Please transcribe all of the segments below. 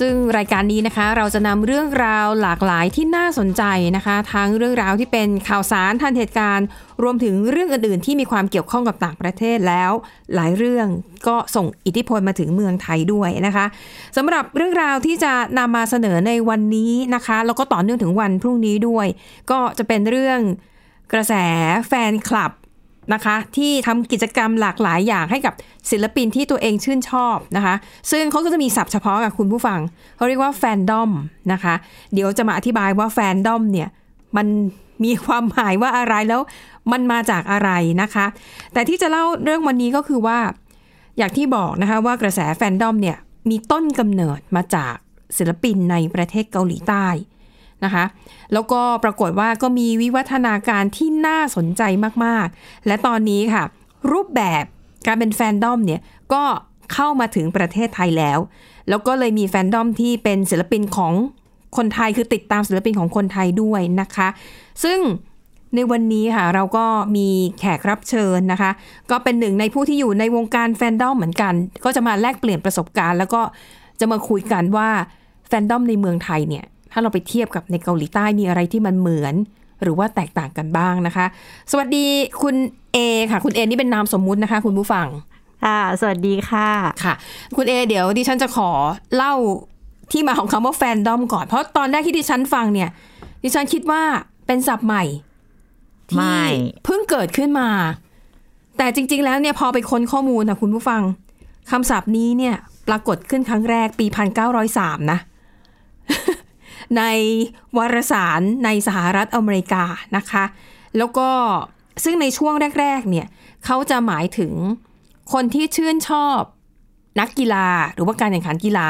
ซึ่งรายการนี้นะคะเราจะนำเรื่องราวหลากหลายที่น่าสนใจนะคะ ทั้งเรื่องราวที่เป็นข่าวสารทันเหตุการณ์ รวมถึงเรื่องอื่นๆที่มีความเกี่ยวข้องกับต่างประเทศแล้ว หลายเรื่องก็ส่งอิทธิพลมาถึงเมืองไทยด้วยนะคะสำหรับเรื่องราวที่จะนำมาเสนอในวันนี้นะคะ แล้วก็ต่อเนื่องถึงวันพรุ่งนี้ด้วย ก็จะเป็นเรื่องกระแสแฟนคลับ นะคะ ที่ทำกิจกรรมหลากหลายอย่างให้กับศิลปินที่ตัวเองชื่นชอบนะคะ ซึ่งเขาก็จะมีศัพท์เฉพาะกับคุณผู้ฟังเขาเรียกว่าแฟนดอมนะคะ เดี๋ยวจะมาอธิบายว่าแฟนดอมเนี่ยมันมีความหมายว่าอะไรแล้วมันมาจากอะไรนะคะ แต่ที่จะเล่าเรื่องวันนี้ก็คือว่า อย่างที่บอกนะคะว่ากระแสแฟนดอมเนี่ยมีต้นกำเนิดมาจากศิลปินในประเทศเกาหลีใต้ นะคะ แล้วก็ปรากฏว่าก็มีวิวัฒนาการที่น่าสนใจมากๆ และตอนนี้ค่ะ รูปแบบการเป็นแฟนดอมเนี่ยก็เข้ามาถึงประเทศไทยแล้ว แล้วก็เลยมีแฟนดอมที่เป็นศิลปินของคนไทยคือติดตามศิลปินของคนไทยด้วยนะคะ ซึ่งในวันนี้ค่ะเราก็มีแขกรับเชิญนะคะ ก็เป็นหนึ่งในผู้ที่อยู่ในวงการแฟนดอมเหมือนกัน ก็จะมาแลกเปลี่ยนประสบการณ์ แล้วก็จะมาคุยกันว่าแฟนดอมในเมืองไทยเนี่ย ถ้าเราไปเทียบกับในเกาหลีใต้มีอะไรที่มันเหมือน หรือว่าแตกต่างกันบ้างนะคะ สวัสดีคุณเอค่ะ คุณเอนี่เป็นนามสมมุตินะคะ คุณผู้ฟังค่ะสวัสดีค่ะค่ะ คุณเอเดี๋ยวดิฉันจะขอเล่าที่มาของคำว่าแฟนดอมก่อน เพราะตอนแรกที่ดิฉันฟังเนี่ย ดิฉันคิดว่าเป็นศัพท์ใหม่ไม่ที่เพิ่งเกิดขึ้นมา แต่จริง ๆ แล้วเนี่ยพอไปค้นข้อมูลนะคุณผู้ฟังคำศัพท์นี้เนี่ย ปรากฏขึ้นครั้งแรกปี 1903 นะ ในวารสารในสหรัฐอเมริกานะคะ แล้วก็ซึ่งในช่วงแรกๆเนี่ยเขาจะหมายถึงคนที่ชื่นชอบนักกีฬาหรือว่าการแข่งขันกีฬา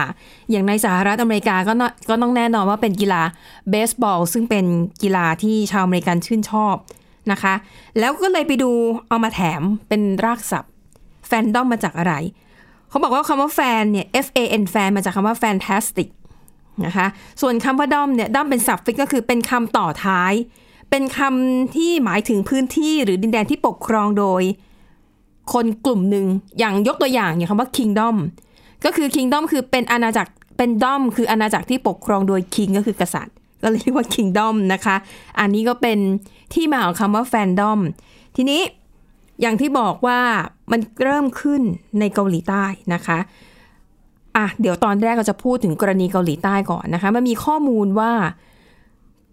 อย่างในสหรัฐอเมริกาก็น่าก็ต้องแน่นอนว่าเป็นกีฬาเบสบอล ซึ่งเป็นกีฬาที่ชาวอเมริกันชื่นชอบนะคะ แล้วก็เลยไปดูเอามาแถมเป็นรากศัพท์ แฟนดอมมาจากอะไร เขาบอกว่าคำว่าแฟนเนี่ย F A N แฟนมาจากคำว่า fantastic นะคะ ส่วนคำว่าด้อมเนี่ยด้อมเป็นศัพท์ฟิกก็คือเป็นคำต่อท้าย เป็นคำที่หมายถึงพื้นที่หรือดินแดนที่ปกครองโดย คนกลุ่มหนึ่งอย่างยกตัวอย่างอย่างคำว่า kingdom ก็คือ kingdom คือเป็นอาณาจักรเป็นด้อมคืออาณาจักรที่ปกครองโดย king ก็คือกษัตริย์ ก็เลยเรียกว่า kingdom นะคะ อันนี้ก็เป็นที่มาของคำว่า fandom ทีนี้อย่างที่บอกว่ามันเริ่มขึ้นในเกาหลีใต้นะคะ อะเดี๋ยวตอนแรกเราจะพูดถึงกรณีเกาหลีใต้ก่อนนะคะมันมีข้อมูลว่า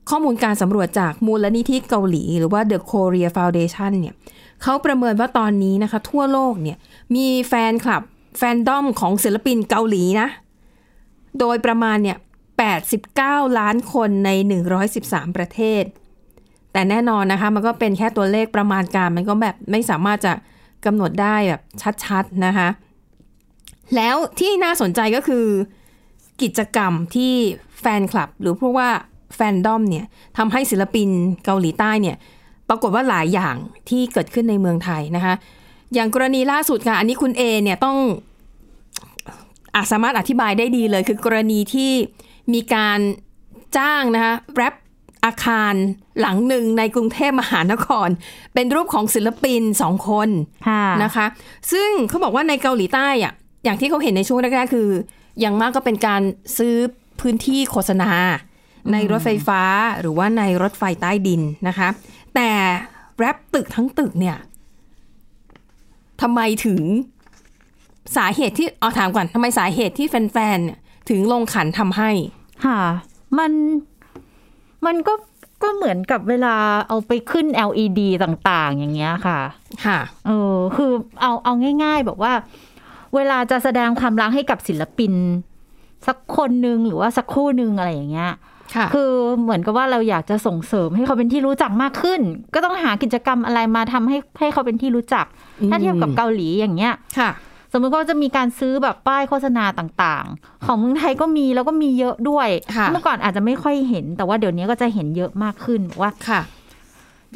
ข้อมูลการสำรวจจากมูลนิธิเกาหลี หรือว่า The Korea Foundation เนี่ยเขาประเมินว่าตอนนี้นะคะ ทั่วโลกเนี่ยมีแฟนคลับ แฟนดอมของศิลปินเกาหลีนะ โดยประมาณเนี่ย 89 ล้านคนใน 113 ประเทศ แต่แน่นอนนะคะ มันก็เป็นแค่ตัวเลขประมาณการ มันก็แบบไม่สามารถจะกำหนดได้แบบชัดๆนะคะ แล้วที่น่าสนใจก็คือกิจกรรมที่แฟนคลับ หรือพวกว่าแฟนดอมเนี่ยทำให้ศิลปินเกาหลีใต้เนี่ยปรากฏว่าหลายอย่างที่เกิดขึ้นในเมืองไทยนะคะ อย่างกรณีล่าสุดค่ะ อันนี้คุณเอเนี่ยต้องอาจสามารถอธิบายได้ดีเลย คือกรณีที่มีการจ้างนะคะแรปอาคารหลังหนึ่งในกรุงเทพมหานคร เป็นรูปของศิลปินสองคนค่ะนะคะ ซึ่งเขาบอกว่าในเกาหลีใต้อะ อย่างที่เขาเห็นในช่วงแรกๆคือ อย่างมากก็เป็นการซื้อพื้นที่โฆษณา ในรถไฟฟ้าหรือว่าในรถไฟใต้ดินนะคะ แต่แรปตึกทั้งตึกเนี่ยทำไมถึงสาเหตุที่เอาถามก่อนทำไมสาเหตุที่แฟนๆเนี่ยถึงลงขันทำให้ ค่ะ มันมันก็ก็เหมือนกับเวลาเอาไปขึ้น LED ต่างๆ อย่างเงี้ยค่ะ ค่ะ เออ คือเอาเอาง่ายๆแบบว่า เวลาจะแสดงความรักให้กับศิลปิน สักคนหนึ่งหรือว่าสักคู่หนึ่งอะไรอย่างเงี้ยค่ะคือเหมือนกับว่าเราอยากจะส่งเสริมให้เขาเป็นที่รู้จักมากขึ้น ก็ต้องหากิจกรรมอะไรมาทำให้ให้เขาเป็นที่รู้จัก ถ้าเทียบกับเกาหลีอย่างเงี้ยค่ะ สมมติก็จะมีการซื้อแบบป้ายโฆษณาต่างๆ ของเมืองไทยก็มีแล้วก็มีเยอะด้วยค่ะเมื่อก่อนอาจจะไม่ค่อยเห็น แต่ว่าเดี๋ยวนี้ก็จะเห็นเยอะมากขึ้นบอกว่าค่ะ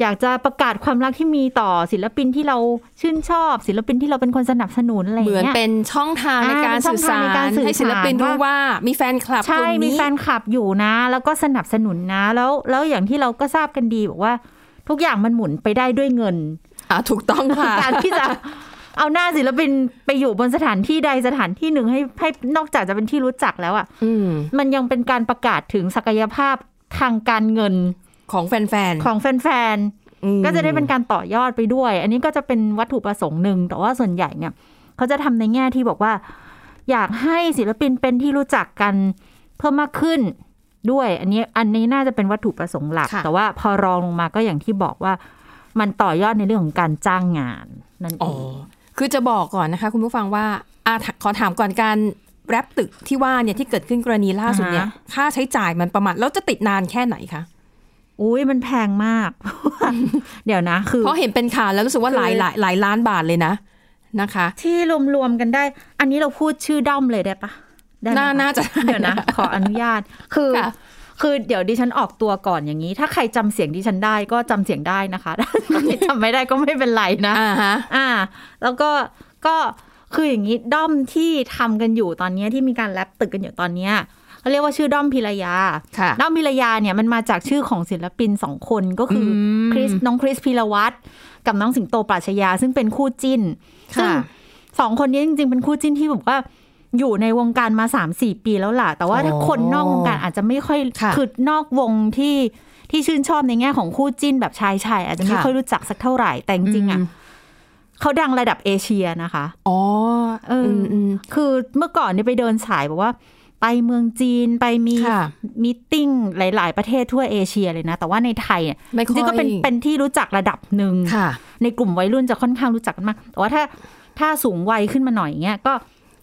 อยากจะประกาศความรักที่มีต่อศิลปินที่เราชื่นชอบ ศิลปินที่เราเป็นคนสนับสนุนอะไรอเหย่างมือนเงี้ยเป็นช่องทางในอ่าการเป็นช่อสื่งอทางสาในการรสื่อให้ศิลปินสารรู้ว่าว่ามีแฟนคลับใช่กลุ่มีนี้แฟนคลับอยู่นะ แล้วก็สนับสนุนนะ แล้วแล้วอย่างที่เราก็ทราบกันดีบอกว่า ทุกอย่างมันหมุนไปได้ด้วยเงินอะถูกต้องค่ะการที่จะเอาหน้าศิลปินไปอยู่บนสถานที่ใดสถานที่หนึ่งให้ให้นอกจากจะเป็นที่รู้จักแล้วอะอืมมันยังเป็นการประกาศถึงศักยภาพทางการเงิน ของแฟนๆ ของแฟนอืมๆก็จะได้เป็นการต่อยอดไปด้วย อันนี้ก็จะเป็นวัตถุประสงค์หนึ่ง แต่ว่าส่วนใหญ่เนี่ย เขาจะทำในแง่ที่บอกว่า อยากให้ศิลปินเป็นที่รู้จักกันเพิ่มมากขึ้นด้วย อันนี้อันนี้น่าจะเป็นวัตถุประสงค์หลักค่ะแต่ว่าพอรองลงมาก็อย่างที่บอกว่า มันต่อยอดในเรื่องของการจ้างงานนั่นเออ๋องคือจะบอกก่อนนะคะ คุณผู้ฟังว่าอะขอถามก่อนการแรปตึกที่ว่าเนี่ยที่เกิดขึ้นกรณีล่าสุดเนี่ยอ่าฮะค่าใช้จ่ายมันประมาณแล้วจะติดนานแค่ไหนคะ อุ้ยมันแพงมาก เดี๋ยวนะ คือเพราะเห็นเป็นข่าวแล้วรู้สึกว่าหลายหลายหลายล้านบาทเลยนะนะคะ ที่รวมๆกันได้ อันนี้เราพูดชื่อด้อมเลยได้ปะได้ไหมน่าคะน่าจะเดี๋ยวนะ ขออนุญาตคือค่ะคือเดี๋ยวดิฉันออกตัวก่อนอย่างนี้ ถ้าใครจำเสียงดิฉันได้ก็จำเสียงได้นะคะถ้าจำไม่ได้ก็ไม่เป็นไรนะอ่าฮะอ่า แล้วก็ก็คืออย่างนี้ด้อมที่ทำกันอยู่ตอนเนี้ยที่มีการแรปตึกกันอยู่ตอนเนี้ย เขาเรียกว่าชื่อด้อมพิรยาค่ะด้อมพิรยาเนี่ยมันมาจากชื่อของศิลปินสองคนก็คืออมคริสน้องคริสพิรวัตรกับน้องสิงโตปราชญาซึ่งเป็นคู่จิ้นซึ่งค่ะสองคนนี้จริง ๆ เป็นคู่จิ้นที่แบบว่าอยู่ในวงการมาสามสี่ปีแล้วล่ะ แต่ว่าถ้าอ๋อคนนอกวงการอาจจะไม่ค่อยค่ะอนอกวงที่ที่ชื่นชอบในแง่ของคู่จิ้นแบบชายชายอาจจะไม่ค่ะค่อยรู้จักสักเท่าไหร่แต่จริงๆอะอืมเขาดังระดับเอเชียนะคะ อ๋อ เอออมคือเมื่อก่อนเนี่ยไปเดินสายบอกว่า ไปเมืองจีนไปมีค่ะมีตติ้งหลาย ๆ ประเทศทั่วเอเชียเลยนะ แต่ว่าในไทยเนี่ยไม่จค่อยริงๆก็เป็นเป็นที่รู้จักระดับหนึ่งค่ะในกลุ่มวัยรุ่นจะค่อนข้างรู้จักกันมากแต่ว่าถ้าถ้าสูงวัยขึ้นมาหน่อยเงี้ยก็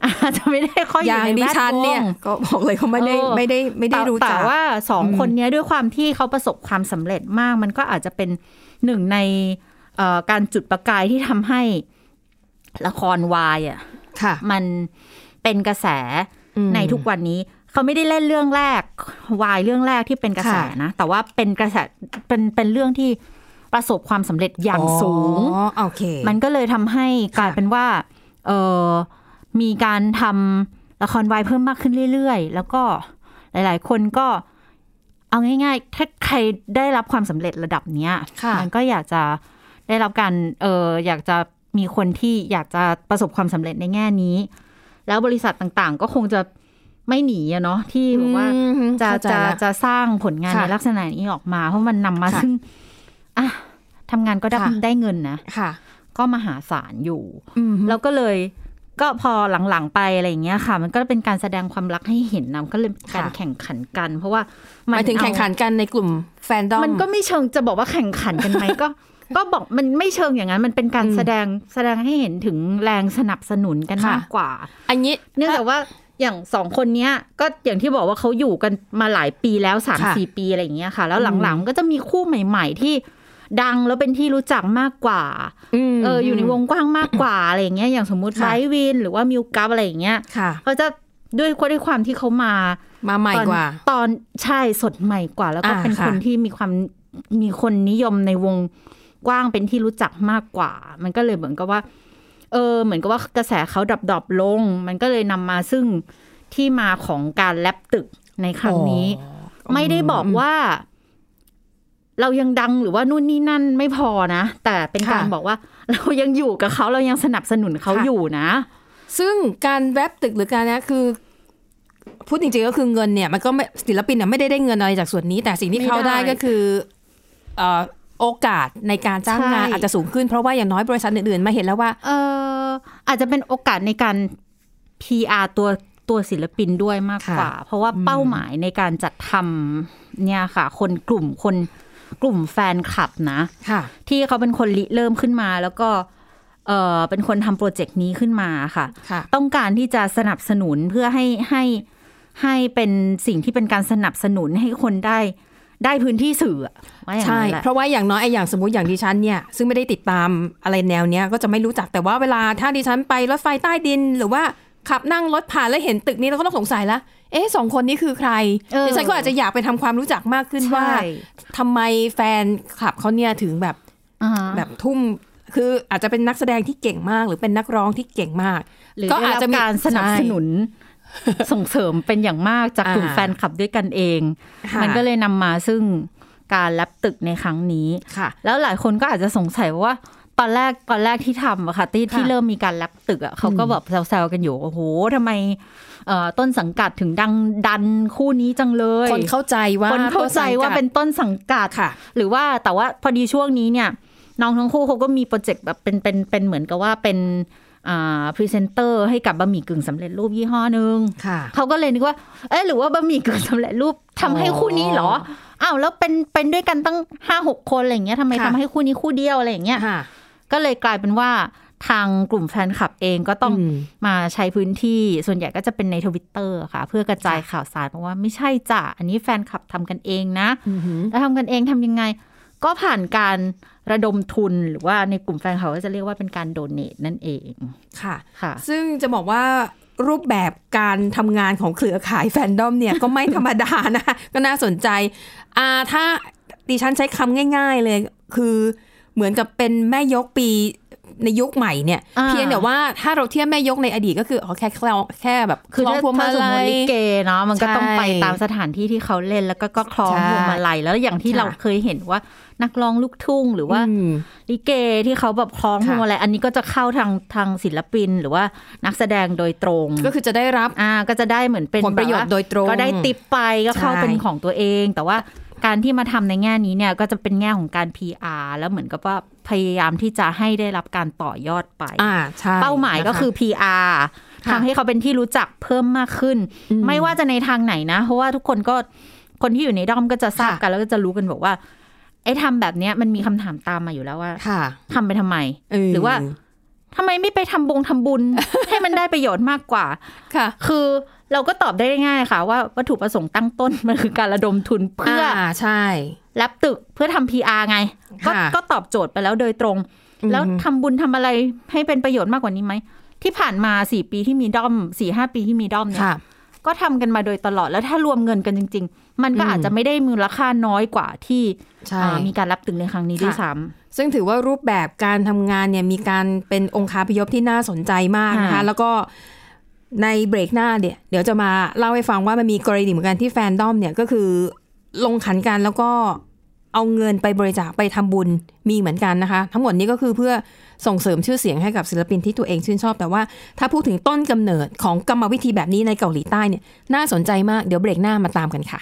อาจจะไม่ได้ค่อยออย่ยู่ย่างในดิแวดฉันวเนี่ยงก็บอกเลยเขาไม่ได้เออไม่ได้ไม่ได้แต่รู้จัแต่กว่าสองอืมคนเนี้ยด้วยความที่เขาประสบความสำเร็จมาก มันก็อาจจะเป็นหนึ่งในเอ่อการจุดประกายที่ทำให้ละครวายอะค่ะมันเป็นกระแสอืม ในทุกวันนี้เขาไม่ได้เล่นเรื่องแรกวายเรื่องแรกที่เป็นกระแสค่ะนะ แต่ว่าเป็นกระแสเป็นเป็นเรื่องที่ประสบความสำเร็จอย่างสูงอ๋อโอเค มันก็เลยทำให้กลายเป็นว่าเออมีการทำละครวายเพิ่มมากขึ้นเรื่อยๆ แล้วก็หลาย ๆ คนก็เอาง่ายๆ ถ้าใครได้รับความสำเร็จระดับเนี้ยค่ะมันก็อยากจะได้รับการเอออยากจะมีคนที่อยากจะประสบความสำเร็จในแง่นี้ แล้วบริษัทต่างๆ ก็คงจะไม่หนีอะเนาะที่แบบว่าอืมจะเข้าใจจะละจะสร้างผลงานค่ะในลักษณะนี้ออกมา เพราะมันนำมาค่ะซึ่งอะทำงานก็ได้ค่ะได้เงินนะค่ะ ก็มหาศาลอยู่อืมแล้วก็เลยก็พอหลังๆไปอะไรอย่างเงี้ยค่ะ มันก็เป็นการแสดงความรักให้เห็นนะมันก็เลยเป็นการค่ะแข่งขันกัน เพราะว่าหมายถึงเอแข่งขันกันในกลุ่มแฟนดอมมันก็ไม่เชิงจะบอกว่าแข่งขันกันไหมก็ ก็บอกมันไม่เชิงอย่างนั้น มันเป็นการอืมแสดงแสดงให้เห็นถึงแรงสนับสนุนกันค่ะมากกว่า อันนี้เนื่องจากว่าอย่างสองคนเนี้ยก็อย่างที่บอกว่าเขาอยู่กันมาหลายปีแล้วสามค่ะสี่ปีอะไรอย่างเงี้ยค่ะ แล้วอืหลังมๆก็จะมีคู่ใหม่ ๆ ที่ดังแล้วเป็นที่รู้จักมากกว่ามเอออยู่ในวงกว้างมากกว่าอะไรอย่างเงี้ยอย่างสมมุติค่ะไบรท์วินหรือว่ามิวกัฟอะไรอย่างเงี้ยค่ะเขาจะด้วยด้วยความที่เขามามาใหม่ตอนกว่า ตอนใช่สดใหม่กว่า แล้วก็อ่าเป็นค่ะคนที่มีความมีคนนิยมในวง กว้างเป็นที่รู้จักมากกว่า มันก็เลยเหมือนกับว่า เออ เหมือนกับว่ากระแสเขาดับดอบลง มันก็เลยนำมาซึ่งที่มาของการแลบตึกในครั้งนี้อ๋อไม่ได้บอกว่า เรายังดังหรือว่านู่นนี่นั่นไม่พอนะ แต่เป็นการค่ะบอกว่า เรายังอยู่กับเขาเรายังสนับสนุนเขาค่ะอยู่นะ ซึ่งการแวบตึกหรือการเนี้ยคือพูดจริงๆก็คือเงินเนี่ยมันก็ไม่ศิลปินเนี่ยไม่ได้ได้เงินอะไรจากส่วนนี้ แต่สิ่งที่ไม่เขาได้ได้ก็คือเอ่อ โอกาสในการจ้างงานใช่อาจจะสูงขึ้นเพราะว่าอย่างน้อยบริษัทอื่นๆมาเห็นแล้วว่า เอออาจจะเป็นโอกาสในการ PR ตัวตัวศิลปินด้วยมากกว่า เพราะว่าเป้าหมายในการจัดทำเนี่ยค่ะ คนกลุ่มคนกลุ่มแฟนคลับนะค่ะที่เขาเป็นคนริเริ่มขึ้นมาแล้วก็เออเป็นคนทำโปรเจกต์นี้ขึ้นมาค่ะค่ะต้องการที่จะสนับสนุนเพื่อให้ให้ให้เป็นสิ่งที่เป็นการสนับสนุนให้คนได้ ได้พื้นที่สื่ออะว่าอย่างใช่นั้นแหละเพราะว่าอย่างน้อยไอ้อย่างสมมติอย่างดิฉันเนี่ยซึ่งไม่ได้ติดตามอะไรแนวเนี้ยก็จะไม่รู้จักแต่ว่าเวลาถ้าดิฉันไปรถไฟใต้ดิน หรือว่าขับนั่งรถผ่านแล้วเห็นตึกนี้เราก็ต้องสงสัยละเอ๊ะสองคนนี้คือใครเออดิฉันก็อาจจะอยากไปทำความรู้จักมากขึ้นว่าใช่ทำไมแฟนคลับเขาเนี่ยถึงแบบอ่าฮะแบบทุ่มคืออาจจะเป็นนักแสดงที่เก่งมาก หรือเป็นนักร้องที่เก่งมากหรือก็ก็อาอาจจจะจะมีการสนับสนุน ส่งเสริมเป็นอย่างมากจากกลุ่มอ่าแฟนคลับด้วยกันเองค่ะมันก็เลยนำมาซึ่งการแลบตึกในครั้งนี้ค่ะ แล้วหลายคนก็อาจจะสงสัยว่าตอนแรกตอนแรกที่ทำอะค่ะที่ค่ะที่เริ่มมีการแลบตึกอะเขาก็แบบแซวๆกันอยู่โอ้โหทำไมเอ่อต้นสังกัดถึงดังดันคู่นี้จังเลย คนเข้าใจว่าคนเข้าใจว่าเป็นต้นสังกัดค่ะ หรือว่าแต่ว่าพอดีช่วงนี้เนี่ยน้องทั้งคู่เขาก็มีโปรเจกต์แบบเป็นเป็นเป็นเหมือนกับว่าเป็นอ่า พรีเซนเตอร์ให้กับบะหมี่กึ่งสำเร็จรูปยี่ห้อหนึ่งค่ะเขาก็เลยนึกว่า เอ๊ะหรือว่าบะหมี่กึ่งสำเร็จรูปทำให้คู่นี้เหรออ้าวแล้วเป็นเป็นด้วยกันตั้งห้าหกคนอะไรอย่างเงี้ยทำไมค่ะทำให้คู่นี้คู่เดียวอะไรอย่างเงี้ยค่ะก็เลยกลายเป็นว่าทางกลุ่มแฟนคลับเองก็ต้องอืมมาใช้พื้นที่ส่วนใหญ่ก็จะเป็นในทวิตเตอร์ค่ะ เพื่อกระจายข่าวสารเพราะว่าไม่ใช่จ้ะอันนี้แฟนคลับทำกันเองนะอือหือแล้วทำกันเองทำยังไง ก็ผ่านการระดมทุนหรือว่าในกลุ่มแฟนเขาก็จะเรียกว่าเป็นการโดเน a นั่นเองค่ะค่ะ ซึ่งจะบอกว่ารูปแบบการทำงานของเครือข่ายแฟนดอมเนี่ย ก็ไม่ธรรมดานะคะก็น่าสนใจอ่าถ้าดิฉันใช้คำง่าย ๆเลย คือเหมือนกับเป็นแม่ยกปี ในยุคใหม่เนี่ยอ่าเพียงแต่ว่าถ้าเราเทียบแม่ยกในอดีตก็คืออ๋อแค่แค่แค่แบบคือล้องถ้าพวงมาถ้าสมมลัติยลิเกเนาะมันก็ต้องใช่ไปตามสถานที่ที่เขาเล่นแล้วก็ก็คล้องใช่พวงมาลัยแล้วอย่างที่ค่ะเราเคยเห็นว่านักร้องลูกทุ่งหรือว่าอืมลิเกที่เขาแบบคล้องพค่ะวงมาลัยอันนี้ก็จะเข้าทางทางศิลปินหรือว่านักแสดงโดยตรง ก็คือจะได้รับอ่าก็จะได้เหมือนเป็นผลประโยชน์แบบว่าโดยตรงก็ได้ติปไปก็เข้าใช่เป็นของตัวเอง แต่ว่า การที่มาทำในแง่นี้เนี่ยก็จะเป็นแง่ของการ PR แล้วเหมือนกับว่าพยายามที่จะให้ได้รับการต่อยอดไปอ่าใช่เป้าหมายก็นะคะคือ PR ค่ะทำให้เขาเป็นที่รู้จักเพิ่มมากขึ้นอืมไม่ว่าจะในทางไหนนะ เพราะว่าทุกคนก็คนที่อยู่ในด้อมก็จะทราบค่ะกันแล้วก็จะรู้กันบอกว่าไอ้ทำแบบเนี้ยมันมีคำถามตามมาอยู่แล้วว่าค่ะทำไปทำไมเหรือว่า ทำไมไม่ไปทำบงทำบุญ ให้มันได้ประโยชน์มากกว่า ค่ะ คือเราก็ตอบได้ง่ายๆค่ะ ว่าวัตถุประสงค์ตั้งต้นมันคือการระดมทุนเพื่ออใช่รับตึกเพื่อทำ PR ไงก็ค่ะก็ตอบโจทย์ไปแล้วโดยตรงอืมแล้วทำบุญทำอะไรให้เป็นประโยชน์มากกว่านี้ไหม ที่ผ่านมาสี่ปีที่มีด้อมสี่ห้าปีที่มีด้อมเนี่ยค่ะก็ทำกันมาโดยตลอดแล้วถ้ารวมเงินกันจริง ๆ มันก็อืมอาจจะไม่ได้มูลค่าน้อยกว่าที่ใช่อ่ามีการรับตึกในครั้งนี้ด้วยค่ะซ้ซึ่งถือว่ารูปแบบการทำงานเนี่ยมีการเป็นองค์คาพยพที่น่าสนใจมากนะคะค่ะแล้วก็ในเบรกหน้าเนี่ยเดี๋ยวจะมาเล่าให้ฟังว่ามันมีกรณีเหมือนกันที่แฟนดอมเนี่ยก็คือลงขันกันแล้วก็ เอาเงินไปบริจาคไปทำบุญมีเหมือนกันนะคะ ทั้งหมดนี้ก็คือเพื่อส่งเสริมชื่อเสียงให้กับศิลปินที่ตัวเองชื่นชอบ แต่ว่าถ้าพูดถึงต้นกำเนิดของกรรมวิธีแบบนี้ในเกาหลีใต้เนี่ยน่าสนใจมากเดี๋ยวเบรกหน้ามาตามกันค่ะ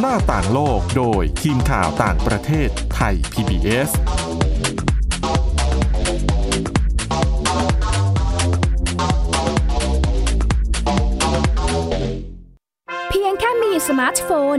หน้าต่างโลกโดยทีมข่าวต่างประเทศไทย PBS เพียงแค่มีสมาร์ทโฟน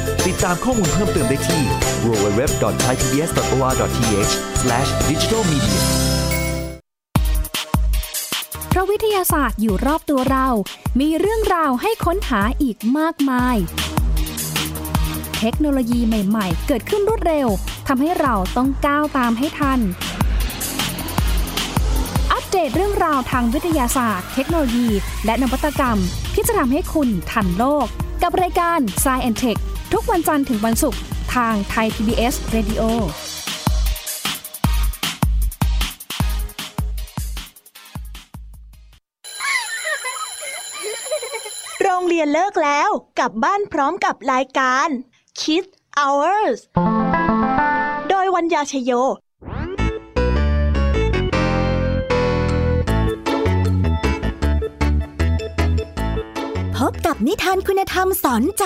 ติดตามข้อมูลเพิ่มเติมได้ที่ www.thaipbs.or.th/digitalmedia เพราะวิทยาศาสตร์อยู่รอบตัวเรา มีเรื่องราวให้ค้นหาอีกมากมาย เทคโนโลยีใหม่ ๆ เกิดขึ้นรวดเร็ว ทำให้เราต้องก้าวตามให้ทัน อัปเดตเรื่องราวทางวิทยาศาสตร์ เทคโนโลยี และนวัตกรรมที่จะทำให้คุณทันโลก กับรายการ s c i e n t e c h ทุกวันจันทร์ถึงวันศุกร์ทางไทย PBS Radio โรรงเรียนเลิกแล้วกลับบ้านพร้อมกับรายการ Kids Hours โดยวัญญาชยโยพบกับนิทานคุณธรรมสอนใจ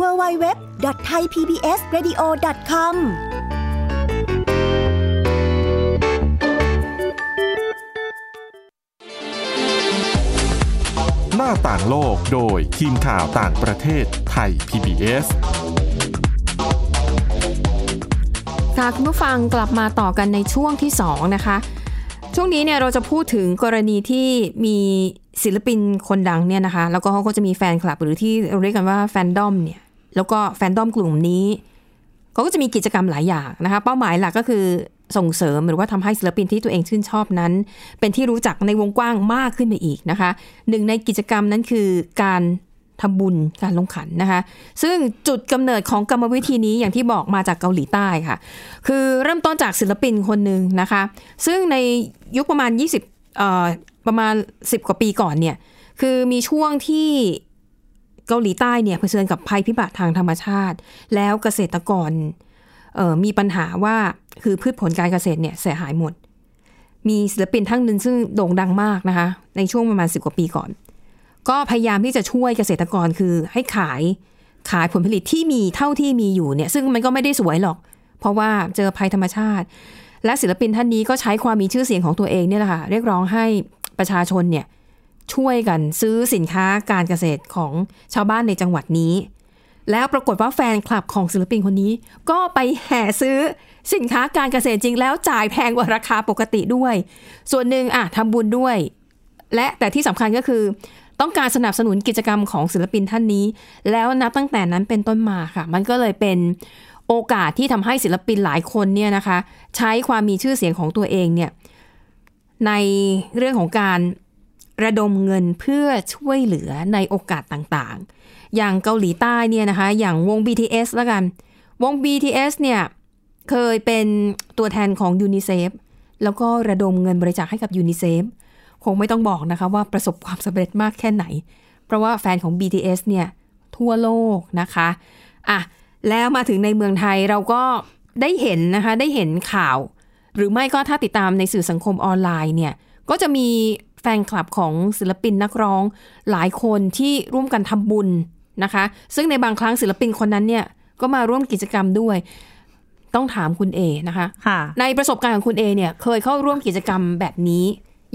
www.thaipbsradio.com หน้าต่างโลกโดยทีมข่าวต่างประเทศไทย PBS ค่ะคุณผู้ฟังกลับมาต่อกันในช่วงที่ 2 นะคะ ช่วงนี้เนี่ยเราจะพูดถึงกรณีที่มีศิลปินคนดังเนี่ยนะคะ แล้วก็เขาก็จะมีแฟนคลับหรือที่เราเรียกกันว่าแฟนดอมเนี่ย แล้วก็แฟนดอมกลุ่มนี้เขาก็จะมีกิจกรรมหลายอย่างนะคะ เป้าหมายหลักก็คือส่งเสริมหรือว่าทำให้ศิลปินที่ตัวเองชื่นชอบนั้น เป็นที่รู้จักในวงกว้างมากขึ้นไปอีกนะคะหนึ่งในกิจกรรมนั้นคือการทำบุญการลงขันนะคะ ซึ่งจุดกำเนิดของกรรมวิธีนี้อย่างที่บอกมาจากเกาหลีใต้ค่ะ คือเริ่มต้นจากศิลปินคนหนึ่งนะคะ ซึ่งในยุคประมาณ 20เอ่อประมาณ 10 กว่าปีก่อนเนี่ย คือมีช่วงที่ เกาหลีใต้เนี่ยเผชิญกับภัยพิบัติทางธรรมชาติ แล้วเกษตรกรมีปัญหาว่าคือพืชผลการเกษตรเนี่ยเสียหายหมด มีศิลปินทั้งหนึ่งซึ่งโด่งดังมากนะคะ ในช่วงประมาณ10กว่าปีก่อน ก็พยายามที่จะช่วยเกษตรกรคือให้ขายขายผลผลิตที่มีเท่าที่มีอยู่เนี่ย ซึ่งมันก็ไม่ได้สวยหรอก เพราะว่าเจอภัยธรรมชาติ และศิลปินท่านนี้ก็ใช้ความมีชื่อเสียงของตัวเองเนี่ยแหละค่ะเรียกร้องให้ประชาชนเนี่ย ช่วยกันซื้อสินค้าการเกษตรของชาวบ้านในจังหวัดนี้ แล้วปรากฏว่าแฟนคลับของศิลปินคนนี้ ก็ไปแห่ซื้อสินค้าการเกษตรจริงแล้วจ่ายแพงกว่าราคาปกติด้วย ส่วนหนึ่งอะทำบุญด้วย และแต่ที่สำคัญก็คือ ต้องการสนับสนุนกิจกรรมของศิลปินท่านนี้ แล้วนับตั้งแต่นั้นเป็นต้นมาค่ะ มันก็เลยเป็นโอกาสที่ทำให้ศิลปินหลายคนเนี่ยนะคะ ใช้ความมีชื่อเสียงของตัวเองเนี่ยในเรื่องของการ ระดมเงินเพื่อช่วยเหลือในโอกาสต่างๆ อย่างเกาหลีใต้เนี่ยนะคะ อย่างวง BTS แล้วกัน วง BTS เนี่ย เคยเป็นตัวแทนของยูนิเซฟแล้วก็ระดมเงินบริจาคให้กับยูนิเซฟคงไม่ต้องบอกนะคะว่าประสบความสำเร็จมากแค่ไหน เพราะว่าแฟนของ BTS เนี่ย ทั่วโลกนะคะอะแล้วมาถึงในเมืองไทยเราก็ได้เห็นนะคะ ได้เห็นข่าว หรือไม่ก็ถ้าติดตามในสื่อสังคมออนไลน์เนี่ย ก็จะมีแฟนคลับของศิลปินนักร้อง หลายคนที่ร่วมกันทำบุญนะคะ ซึ่งในบางครั้งศิลปินคนนั้นเนี่ยก็มาร่วมกิจกรรมด้วย ต้องถามคุณเอนะคะค่ะในประสบการณ์ของคุณเอเนี่ยเคยเข้าร่วมกิจกรรมแบบนี้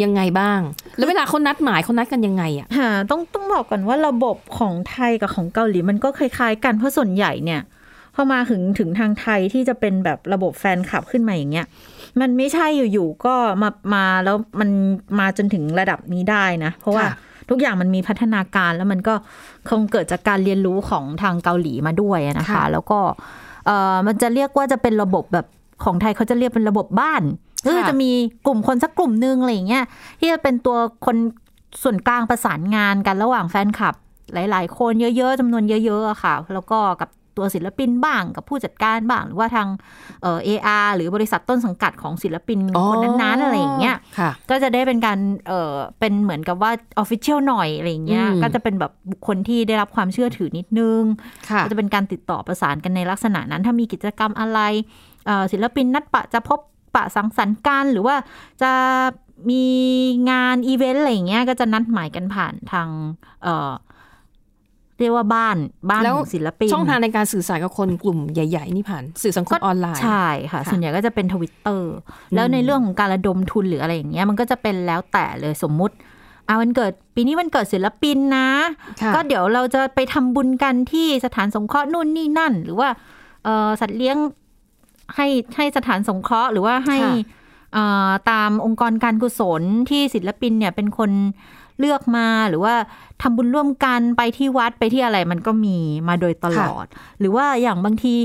ยังไงบ้าง แล้วเวลาเขานัดหมายเขานัดกันยังไงอะค่ะต้องต้องบอกก่อนว่าระบบของไทยกับของเกาหลีมันก็คล้ายๆกันเพราะส่วนใหญ่เนี่ย พอมาถึงถึงทางไทยที่จะเป็นแบบระบบแฟนคลับขึ้นมาอย่างเงี้ย มันไม่ใช่อยู่ๆก็มามาแล้วมันมาจนถึงระดับนี้ได้นะ เพราะว่าค่ะทุกอย่างมันมีพัฒนาการแล้วมันก็คงเกิดจากการเรียนรู้ของทางเกาหลีมาด้วยนะคะค่ะแล้วก็เออมันจะเรียกว่าจะเป็นระบบแบบของไทยเขาจะเรียกเป็นระบบบ้านก็คือจะมีกลุ่มคนสักกลุ่มหนึงอะไรอย่างเงี้ยที่จะเป็นตัวคนส่วนกลางประสานงานกันระหว่างแฟนคลับหลาย ๆ คนเยอะ ๆจำนวนเยอะ ๆอะค่ะ แล้วก็กับ ตัวศิลปินบ้างกับผู้จัดการบ้าง หรือว่าทางเอ่อ AR หรือบริษัทต้นสังกัดของศิลปินคนนั้นๆอะไรอย่างเงี้ยค่ะก็จะได้เป็นการเออเป็นเหมือนกับว่าออฟฟิเชียลหน่อยอะไรอย่างเงี้ยอืมก็จะเป็นแบบบุคคลที่ได้รับความเชื่อถือนิดนึงค่ะก็จะเป็นการติดต่อประสานกันในลักษณะนั้น ถ้ามีกิจกรรมอะไรเอ่อศิลปินนัดปะจะพบปะสังสรรค์กันหรือว่าจะมีงานอีเวนต์อะไรอย่างเงี้ยก็จะนัดหมายกันผ่านทาง เอ่อเรียกว่าบ้านบ้านแล้วของศิลปินช่องทางในการสื่อสารกับคนกลุ่มใหญ่ๆนี่ผ่านสื่อสังคมออนไลน์ใช่ค่ะค่ะ ส่วนใหญ่ก็จะเป็นทวิตเตอร์แล้วในเรื่องของการระดมทุนหรืออะไรอย่างเงี้ยมันก็จะเป็นแล้วแต่เลยสมมุติอ่าวันเกิดปีนี้วันเกิดศิลปินนะค่ะก็เดี๋ยวเราจะไปทำบุญกันที่สถานสงเคราะห์นู่นนี่นั่น หรือว่าเอ่อสัตว์เลี้ยงให้ให้สถานสงเคราะห์หรือว่าให้ค่ะเอ่อตามองค์กรการกุศลที่ศิลปินเนี่ยเป็นคน เลือกมาหรือว่าทำบุญร่วมกันไปที่วัดไปที่อะไรมันก็มีมาโดยตลอด หรือว่าอย่างบางที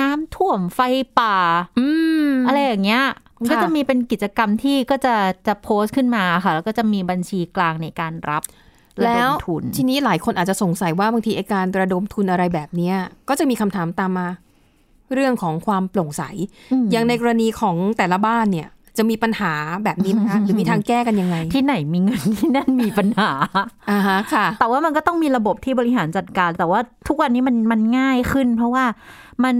น้ำท่วมไฟป่าอืมอะไรอย่างเงี้ยมันก็ค่ะจะมีเป็นกิจกรรมที่ก็จะจะโพสต์ขึ้นมาค่ะ แล้วก็จะมีบัญชีกลางในการรับระแล้ดวมทุนทีนี้หลายคนอาจจะสงสัยว่าบางทีไอการระดมทุนอะไรแบบเนี้ยก็จะมีคำถามตามมา เรื่องของความโปร่งใสอืมอย่างในกรณีของแต่ละบ้านเนี่ย จะมีปัญหาแบบนี้ไหมคะหรือมีทางแก้กันยังไง ที่ไหนมีเงินที่นั่นมีปัญหาอ่าฮะค่ะ แต่ว่ามันก็ต้องมีระบบที่บริหารจัดการ แต่ว่าทุกวันนี้มันมันง่ายขึ้น เพราะว่ามัน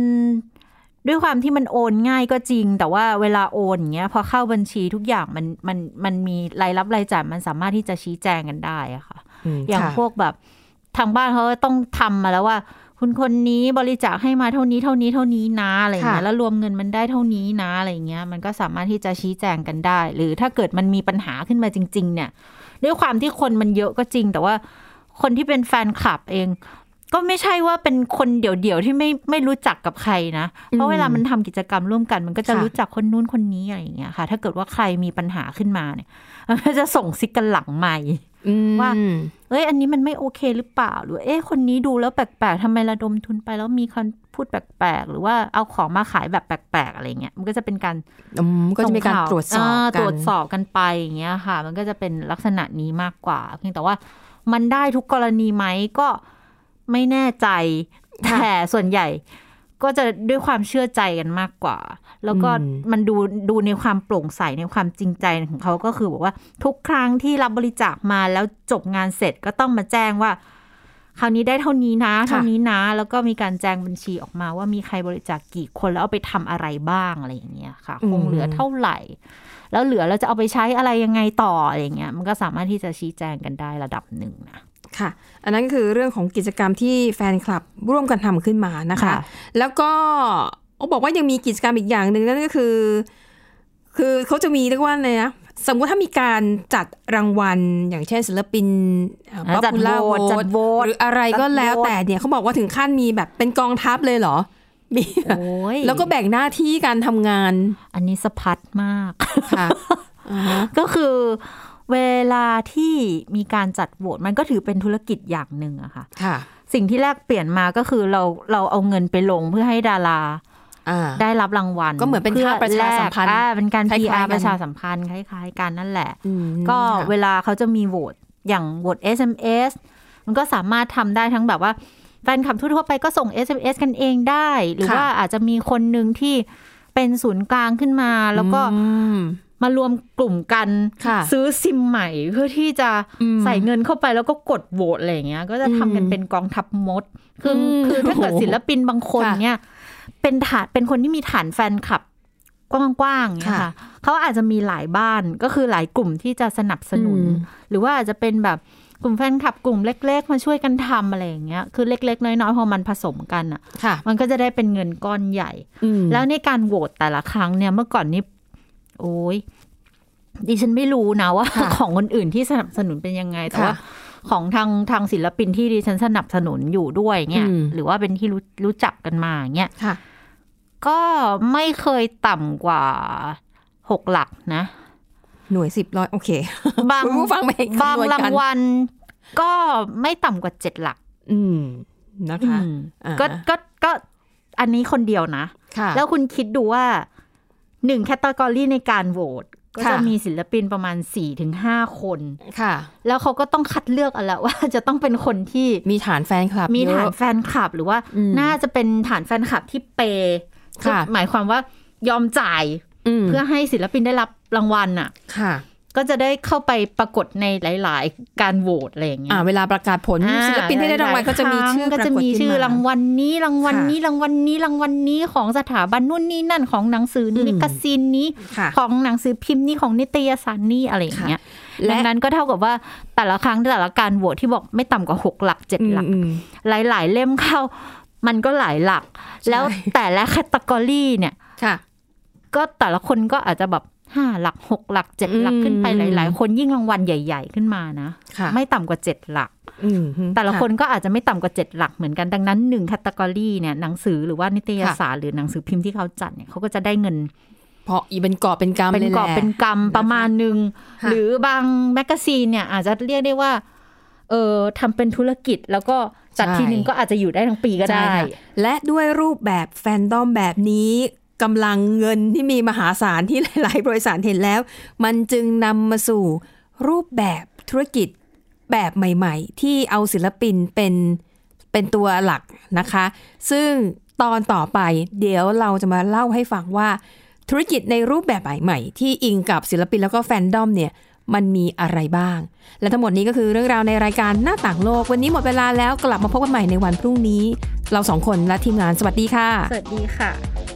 ด้วยความที่มันโอนง่ายก็จริง แต่ว่าเวลาโอนอย่างเงี้ยพอเข้าบัญชีทุกอย่างมันมันมันมีรายรับรายจ่ายมันสามารถที่จะชี้แจงกันได้อะค่ะอืมอย่างค่ะพวกแบบทางบ้านเขาก็ต้องทำมาแล้วว่า คุณคนนี้บริจาคให้มาเท่านี้เท่านี้เท่านี้นะอะไรอย่างเงี้ยค่ะแล้วรวมเงินมันได้เท่านี้นะอะไรอย่างเงี้ย มันก็สามารถที่จะชี้แจงกันได้ หรือถ้าเกิดมันมีปัญหาขึ้นมาจริง ๆ เนี่ย ด้วยความที่คนมันเยอะก็จริง แต่ว่าคนที่เป็นแฟนคลับเอง ก็ไม่ใช่ว่าเป็นคนเดี่ยวๆที่ไม่ไม่รู้จักกับใครนะ เพราะเวลามันทำกิจกรรมร่วมกัน มันก็จะค่ะรู้จักคนนู้นคนนี้อะไรอย่างเงี้ยค่ะ ถ้าเกิดว่าใครมีปัญหาขึ้นมาเนี่ยมันก็จะส่งซิกกันหลังใหม่อืมว่าเอ้ย อันนี้มันไม่โอเคหรือเปล่า หรือ เอ๊ะคนนี้ดูแล้วแปลกๆทำไมระดมทุนไปแล้วมีคนพูดแปลกๆ หรือว่าเอาของมาขายแบบแปลกๆ อะไรเงี้ย มันก็จะเป็นการอืมก็จะมีการส่งข่ตรวจสอบากันตรวจสอบกันไปอย่างเงี้ยค่ะ มันก็จะเป็นลักษณะนี้มากกว่า เพียงแต่ว่ามันได้ทุกกรณีไหมก็ ไม่แน่ใจแต่ส่วนใหญ่ก็จะด้วยความเชื่อใจกันมากกว่า แล้วก็อืมมันดูดูในความโปร่งใสในความจริงใจของเขาก็คือบอกว่าทุกครั้งที่รับบริจาคมาแล้วจบงานเสร็จก็ต้องมาแจ้งว่า คราวนี้ได้เท่านี้นะ เท่านี้นะ แล้วก็มีการแจ้งบัญชีออกมาว่ามีใครบริจาคกี่คนแล้วเอาไปทำอะไรบ้างอะไรอย่างเงี้ยค่ะ คงเหลือเท่าไหร่ แล้วเหลือเราจะเอาไปใช้อะไรยังไงต่ออะไรอย่างเงี้ย มันก็สามารถที่จะชี้แจงกันได้ระดับหนึ่งนะ ค่ะ อันนั้นก็คือเรื่องของกิจกรรมที่แฟนคลับร่วมกันทำขึ้นมานะคะ ค่ะ แล้วก็เขาบอกว่ายังมีกิจกรรมอีกอย่างหนึ่งนั่นก็คือ คือเขาจะมีเรียกว่าอะไรนะสมมติถ้ามีการจัดรางวัล อย่างเช่นศิลปินอ่าจัด Popular โหวต Vote จัดโหวตหรืออะไรก็แล้วจัดโหวต แต่เนี่ยเขาบอกว่าถึงขั้นมีแบบเป็นกองทัพเลยเหรอมีโอ้ยแล้วก็แบ่งหน้าที่การทำงานอันนี้สะพัดมาก ค่ะอ่าฮะก็คือ เวลาที่มีการจัดโหวตมันก็ถือเป็นธุรกิจอย่างหนึ่งอะค่ะ ค่ะ สิ่งที่แรกเปลี่ยนมาก็คือเราเราเอาเงินไปลงเพื่อให้ดาราอ่าได้รับรางวัล ก็เหมือนเป็นค่าประชาสัมพันธ์เพื่อแลกอ่าเป็นการคล้ายๆ PR กันประชาสัมพันธ์คล้ายๆกันนั่นแหละอืมก็ค่ะเวลาเขาจะมีโหวตอย่างโหวต SMS มันก็สามารถทำได้ทั้งแบบว่าแฟนคลับทั่วๆไปก็ส่ง SMS กันเองได้ หรือค่ะว่าอาจจะมีคนหนึ่งที่เป็นศูนย์กลางขึ้นมา แล้วก็อื มมารวมกลุ่มกันค่ะซื้อซิมใหม่เพื่อที่จะอืมใส่เงินเข้าไปแล้วก็กดโหวตอะไรอย่างเงี้ย ก็จะทำกันอืมเป็นกองทัพมด คืออมคือถ้าเกิดโอ้โหศิลปินบางคนค่ะเนี่ย เป็นฐานเป็นคนที่มีฐานแฟนคลับกว้างๆเนี่ยค่ะค่ะเขาอาจจะมีหลายบ้านก็คือหลายกลุ่มที่จะสนับสนุนอืมหรือว่าอาจจะเป็นแบบกลุ่มแฟนคลับกลุ่มเล็ก ๆ มาช่วยกันทำอะไรอย่างเงี้ยคือเล็ก ๆ น้อยๆพอมันผสมกันอะค่ะมันก็จะได้เป็นเงินก้อนใหญ่อืมแล้วในการโหวตแต่ละครั้งเนี่ยเมื่อก่อนนี้ โอ้ยดิฉันไม่รู้นะว่าค่ะของคนอื่นที่สนับสนุนเป็นยังไงแต่ค่ะว่าของทางทางศิลปินที่ดิฉันสนับสนุนอยู่ด้วยเนี่ยอืมหรือว่าเป็นที่รู้รู้จักกันมาเนี่ยค่ะก็ไม่เคยต่ำกว่าหกหลักนะ หน่วยสิบร้อยโอเค บางคุณผู้ฟังไปบางคำนวณกันรางวัลก็ไม่ต่ำกว่าเจ็ดหลัก อืมนะคะอืมอ่าก็ก็ก็อันนี้คนเดียวนะค่ะแล้วคุณคิดดูว่า หนึ่งแคตตากรีในการโหวตก็ค่ะจะมีศิลปินประมาณ4ี่ถึงห้าคนค่ะ แล้วเขาก็ต้องคัดเลือกเอาละว่าจะต้องเป็นคนที่มีฐานแฟนคลับ มีเยฐานอะแฟนคลับ หรือว่าอืมน่าจะเป็นฐานแฟนคลับที่เปย์ค่ะหมายความว่ายอมจ่ายมเพื่อให้ศิลปินได้รับรางวัลน่ะ ค่ะ ก็จะได้เข้าไปปรากฏในหลาย ๆ การโหวตอะไรอย่างเงี้ยอ่าเวลาประกาศผลอ่าศิลปินที่ได้รางวัลก็จะมีชื่อก็จะมีชื่อปกฏขึ้นรางวัลนี้รางวัลค่ะนี้รางวัลนี้รางวัลนี้ของสถาบันนู่นนี่นั่นของหนังสืออืมนิกซีนนี้ค่ะของหนังสือพิมพ์นี้ของนิตยสารนี่อะไรอย่างเงี้ยและดังนั้นก็เท่ากับว่าแต่ละครั้งแต่ละการโหวตที่บอกไม่ต่ำกว่าหกหลักเจ็ดหลักอืมหลาย ๆ เล่มเข้า มันก็หลายหลัก แล้วแต่ละ category เนี่ยค่ะก็แต่ละคนก็อาจจะแบบ ห้าหลักหกหลักเจ็ดหลักอืมขึ้นไปหลาย ๆ คนยิ่งรางวัลใหญ่ ๆ ขึ้นมานะค่ะไม่ต่ำกว่าเจ็ดหลักอืมแต่ละคนก็อาจจะไม่ต่ำกว่าเจ็ดหลักเหมือนกันดังนั้นหนึ่ง category เนี่ยหนังสือหรือว่านิตยสารหรือหนังสือพิมพ์ที่เขาจัดเนี่ยเขาก็จะได้เงินเพราะอีเป็นกอบเป็นกำเป็นเลยแหกละอบเป็นกำประมาณหนึ่งค่ะหรือบางแมกกาซีนเนี่ยอาจจะเรียกได้ว่าเออทำเป็นธุรกิจแล้วก็จัดทีหนึ่งก็อาจจะอยู่ได้ทั้งปีก็ได้ใช่ค่ะและด้วยรูปแบบแฟนดอมแบบนี้ กำลังเงินที่มีมหาศาลที่หลายๆ บริษัทเห็นแล้ว มันจึงนำมาสู่รูปแบบธุรกิจแบบใหม่ ๆ ที่เอาศิลปินเป็นเป็นตัวหลักนะคะ ซึ่งตอนต่อไปเดี๋ยวเราจะมาเล่าให้ฟังว่า ธุรกิจในรูปแบบใหม่ๆที่อิงกับศิลปินแล้วก็แฟนดอมเนี่ยมันมีอะไรบ้าง และทั้งหมดนี้ก็คือเรื่องราวในรายการหน้าต่างโลก วันนี้หมดเวลาแล้วกลับมาพบกันใหม่ในวันพรุ่งนี้ เราสองคนและทีมงานสวัสดีค่ะ สวัสดีค่ะ